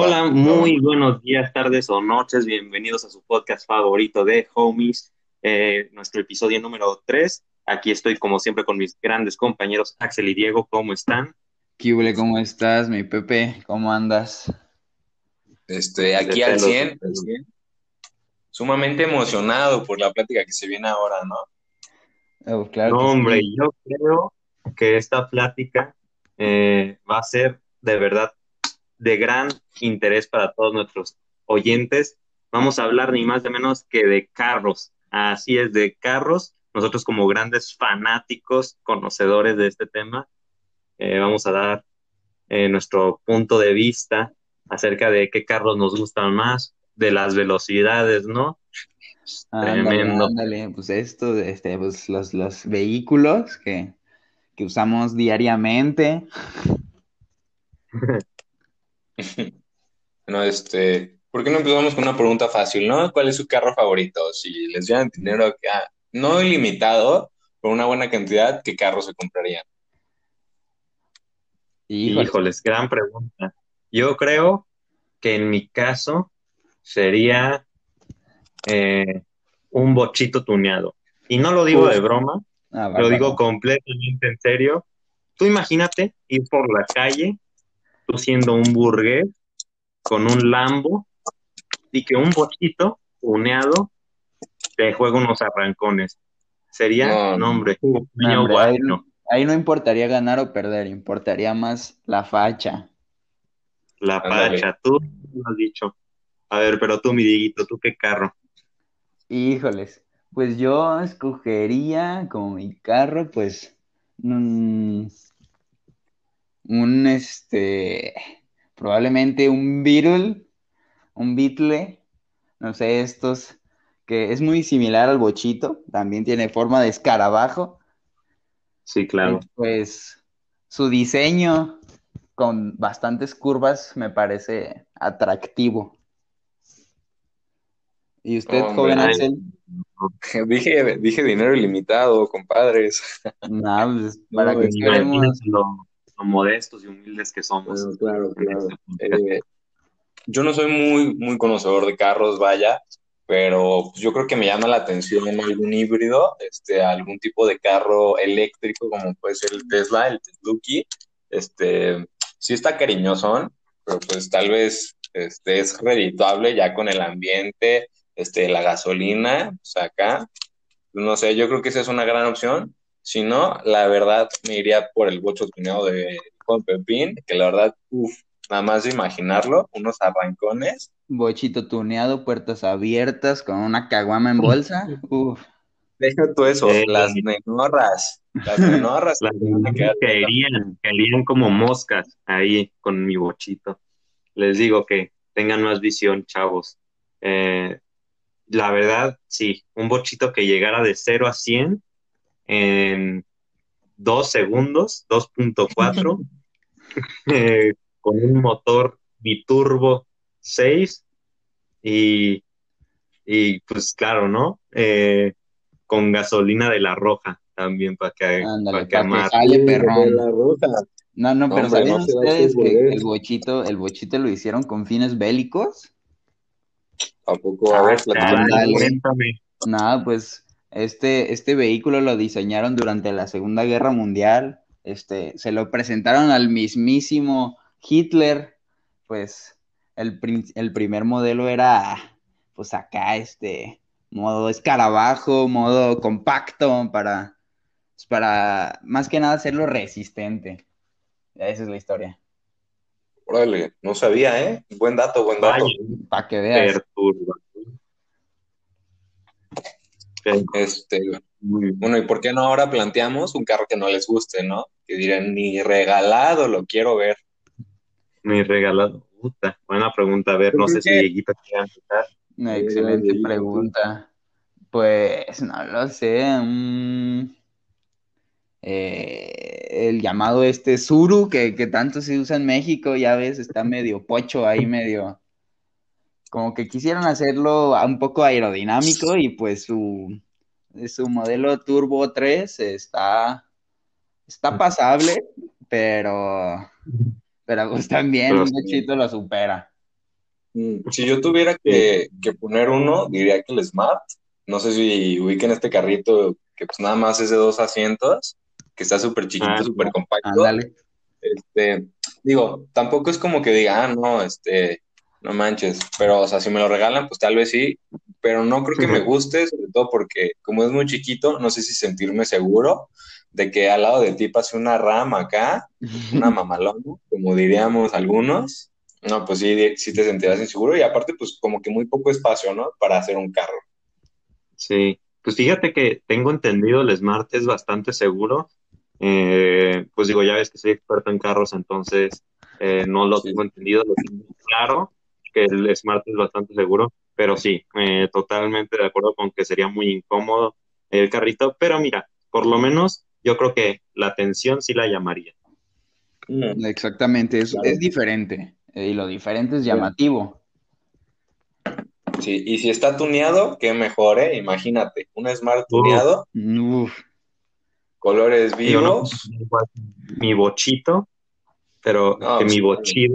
Hola, muy buenos días, tardes o noches. Bienvenidos a su podcast favorito de Homies, eh, nuestro episodio número 3. Aquí estoy, como siempre, con mis grandes compañeros Axel y Diego. ¿Cómo están? Kible, ¿cómo estás, mi Pepe? ¿Cómo andas? Este, aquí al 100, sumamente emocionado por la plática que se viene ahora, ¿no? Oh, claro no, hombre, yo creo que esta plática eh, va a ser de verdad de gran interés para todos nuestros oyentes. Vamos a hablar ni más ni menos que de carros. Así es, de carros. Nosotros como grandes fanáticos, conocedores de este tema, eh, vamos a dar eh, nuestro punto de vista acerca de qué carros nos gustan más, de las velocidades, ¿no? Tremendo. Ándale, pues esto, este, pues los, los vehículos que, que usamos diariamente. no, este, ¿por qué no empezamos con una pregunta fácil, no? ¿Cuál es su carro favorito? Si les dieran dinero, ah, no ilimitado, por una buena cantidad, ¿qué carro se comprarían? Híjoles. gran pregunta. Yo creo que en mi caso sería eh, un bochito tuneado. Y no lo digo de broma, ah, lo digo completamente en serio. Tú imagínate ir por la calle siendo un burgués con un Lambo y que un bochito uneado te juega unos arrancones. Sería, nombre, ahí, no importaría ganar o perder, importaría más la facha. La facha, tú lo has dicho. A ver, pero tú, mi Diguito, ¿tú qué carro? Híjoles, pues yo escogería como mi carro, pues, mm, un, este, probablemente un Beetle, un Beetle, no sé, estos, que es muy similar al bochito, también tiene forma de escarabajo. Sí, claro. pues su diseño con bastantes curvas me parece atractivo. ¿Y usted, joven Axel? Dije, dije dinero ilimitado, compadres. No, pues, para que queremos modestos y humildes que somos. claro, claro. Eh, yo no soy muy, muy conocedor de carros, vaya, pero pues, yo creo que me llama la atención algún híbrido, este, algún tipo de carro eléctrico, como puede ser el Tesla, el Tesluki. Este, sí está cariñosón, pero pues tal vez este, es redituable ya con el ambiente, este, la gasolina, o sea, acá. No sé, yo creo que esa es una gran opción. Si no, la verdad me iría por el bocho tuneado de Juan Pepín, que la verdad, uff, nada más de imaginarlo, unos arrancones. Bochito tuneado, puertas abiertas, con una caguama en bolsa. Uf. Deja tú eso, las nenorras. Las nenorras. las que caerían, caerían como moscas ahí con mi bochito. Les digo que tengan más visión, chavos. Eh, la verdad, sí, un bochito que llegara de 0 a 100 en dos segundos, 2.4, eh, con un motor biturbo 6 y, y pues claro, ¿no? Eh, con gasolina de la roja también para que, para que, sale perrón. No, no, pero ¿sabían ustedes que el bochito, el bochito lo hicieron con fines bélicos? ¿A poco? A ver, ah, cuéntame. Nada, pues este, este vehículo lo diseñaron durante la Segunda Guerra Mundial. Este, se lo presentaron al mismísimo Hitler. Pues el, el primer modelo era, pues acá, este, modo escarabajo, modo compacto para, pues, para más que nada hacerlo resistente. Esa es la historia. Órale, no sabía, ¿eh? Buen dato, buen dato. Para que veas. Este, bueno, ¿y por qué no ahora planteamos un carro que no les guste, no? Que dirán, ni regalado lo quiero ver. Ni regalado, puta, buena pregunta, a ver, no sé si Dieguito quiere empezar. Una excelente pregunta. Pues, no lo sé, eh, el llamado este Suru, que, que tanto se usa en México, ya ves, está medio pocho ahí, medio como que quisieron hacerlo un poco aerodinámico y pues su, su modelo Turbo 3 está, está pasable, pero, pero pues también un bochito lo supera. Mm, si yo tuviera que, poner uno, diría que el Smart. No sé si ubiquen este carrito que pues nada más es de dos asientos, que está súper chiquito, ah, súper compacto. Este, digo, tampoco es como que diga, ah, no, este, no manches, pero, o sea, si me lo regalan, pues tal vez sí, pero no creo que me guste, sobre todo porque como es muy chiquito, no sé si sentirme seguro de que al lado de ti pase una rama acá, una mamalona, como diríamos algunos, no, pues sí, sí te sentirás inseguro y aparte, pues como que muy poco espacio, ¿no? Para hacer un carro. Sí, pues fíjate que tengo entendido, el Smart es bastante seguro. Eh, pues digo, ya ves que soy experto en carros, entonces eh, no lo tengo entendido, lo tengo claro, que el Smart es bastante seguro, pero sí, eh, totalmente de acuerdo con que sería muy incómodo el carrito, pero mira, por lo menos yo creo que la atención sí la llamaría. Mm. Exactamente, es, es diferente. Y lo diferente es llamativo. Sí, y si está tuneado, qué mejor, ¿eh? Imagínate, un Smart tuneado. Colores vivos. mi bochito, pero que mi bochito.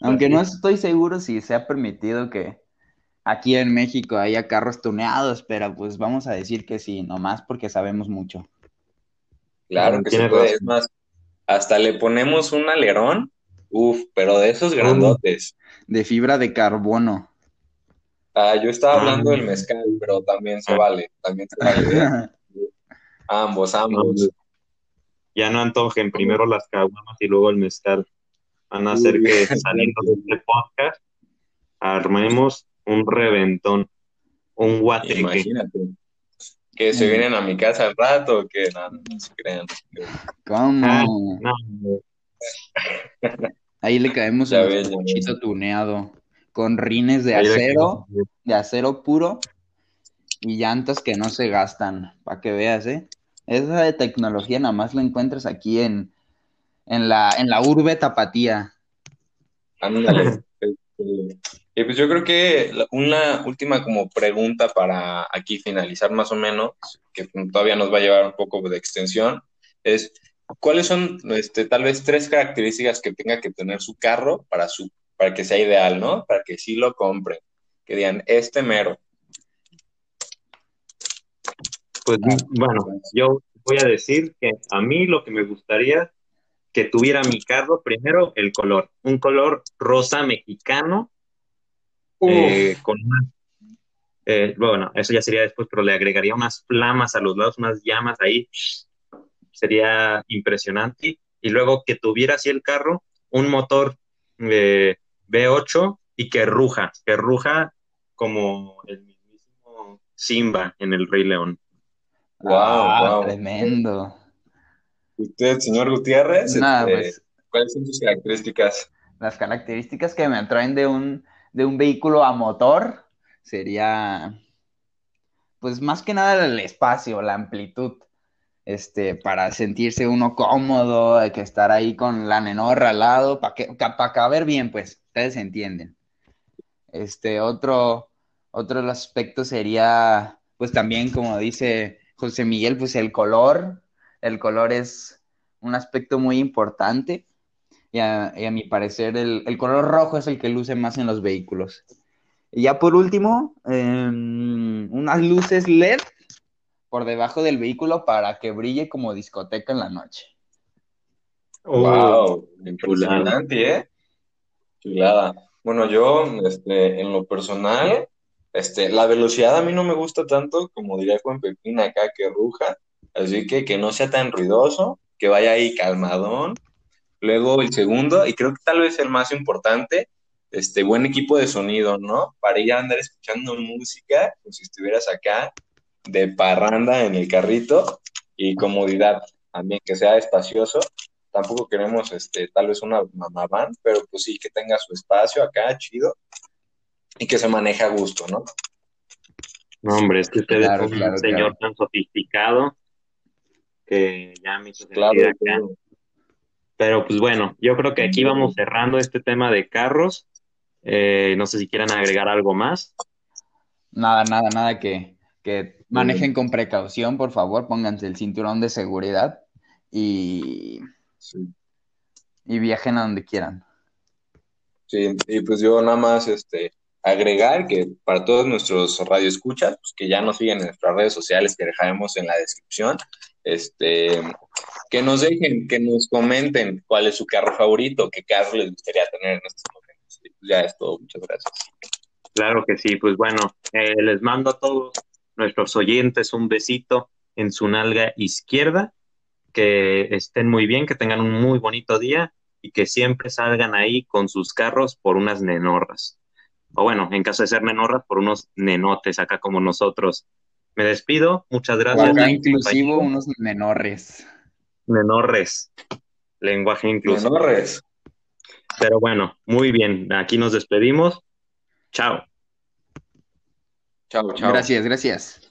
Aunque no estoy seguro si se ha permitido que aquí en México haya carros tuneados, pero pues vamos a decir que sí, nomás porque sabemos mucho. Claro que se puede, es más, hasta le ponemos un alerón Uf, pero de esos grandotes. De fibra de carbono. Ah, yo estaba hablando del ah. mezcal, pero también se ah. vale, también se vale. ambos, ambos. Ya no antojen primero las caguamas y luego el mezcal. Van a hacer que saliendo de este podcast armemos un reventón, un guateque. Imagínate. Que se vienen a mi casa al rato, que no, no, se crean. ¿Cómo? no, Ahí le caemos un poquito tuneado, con rines de acero, de acero puro y llantas que no se gastan, para que veas, ¿eh? Esa de tecnología nada más la encuentras aquí en, en, la, en la urbe tapatía. Ándale. Este, pues yo creo que una última como pregunta para aquí finalizar más o menos, que todavía nos va a llevar un poco de extensión, es ¿Cuáles son este, tal vez tres características que tenga que tener su carro para, su, para que sea ideal, ¿no? Para que sí lo compren. Que digan, este mero. Pues bueno, yo voy a decir que a mí lo que me gustaría que tuviera mi carro, primero el color, un color rosa mexicano, eh, con eh, bueno, eso ya sería después, pero le agregaría unas flamas a los lados, unas llamas ahí, sería impresionante. Y luego que tuviera así el carro, un motor eh, V8 y que ruja, que ruja como el mismísimo Simba en el Rey León. Wow, ah, tremendo. ¿Y usted, señor Gutiérrez? Este, pues, ¿Cuáles son sus características? Las características que me atraen de un, de un vehículo a motor sería, pues más que nada el espacio, la amplitud este, para sentirse uno cómodo, de que estar ahí con la nenorra al lado, para que, para caber bien, pues, ustedes entienden. Este, otro, otro aspecto sería, pues también, como dice José Miguel, pues el color, el color es un aspecto muy importante, y a, mi parecer el, el, color rojo es el que luce más en los vehículos. Y ya por último, em, unas luces LED por debajo del vehículo para que brille como discoteca en la noche. wow, impresionante, ¿eh? Chulada. Bueno, yo, este, en lo personal, este, la velocidad a mí no me gusta tanto, como diría Juan Pepín acá, que ruja, así que que no sea tan ruidoso, que vaya ahí calmadón. Luego el segundo, y creo que tal vez el más importante, este, buen equipo de sonido, ¿no? Para ir a andar escuchando música, como si estuvieras acá, de parranda en el carrito y comodidad también, que sea espacioso. Tampoco queremos, este, tal vez una mamá van, pero pues sí que tenga su espacio acá, chido, y que se maneje a gusto, ¿no? No, hombre, es que usted es un señor tan sofisticado que ya me hizo claro, acá. Pero pues bueno, yo creo que aquí vamos cerrando este tema de carros. Eh, no sé si quieran agregar algo más. Nada, nada, nada que, que manejen con precaución, por favor, pónganse el cinturón de seguridad y, y viajen a donde quieran. Sí, y pues yo nada más, este, agregar que para todos nuestros radioescuchas, pues que ya nos sigan en nuestras redes sociales que dejaremos en la descripción, este, que nos dejen, que nos comenten cuál es su carro favorito, qué carro les gustaría tener en estos momentos. Ya es todo, muchas gracias. Claro que sí, pues bueno, eh, les mando a todos nuestros oyentes un besito en su nalga izquierda, que estén muy bien, que tengan un muy bonito día y que siempre salgan ahí con sus carros por unas nenorras. O bueno, en caso de ser nenorras, por unos nenotes acá como nosotros. Me despido, muchas gracias. Acá inclusivo, unos menorres. Menorres, lenguaje inclusivo. Menorres. Pero bueno, muy bien, aquí nos despedimos. Chao. Chao, chao. Gracias, gracias.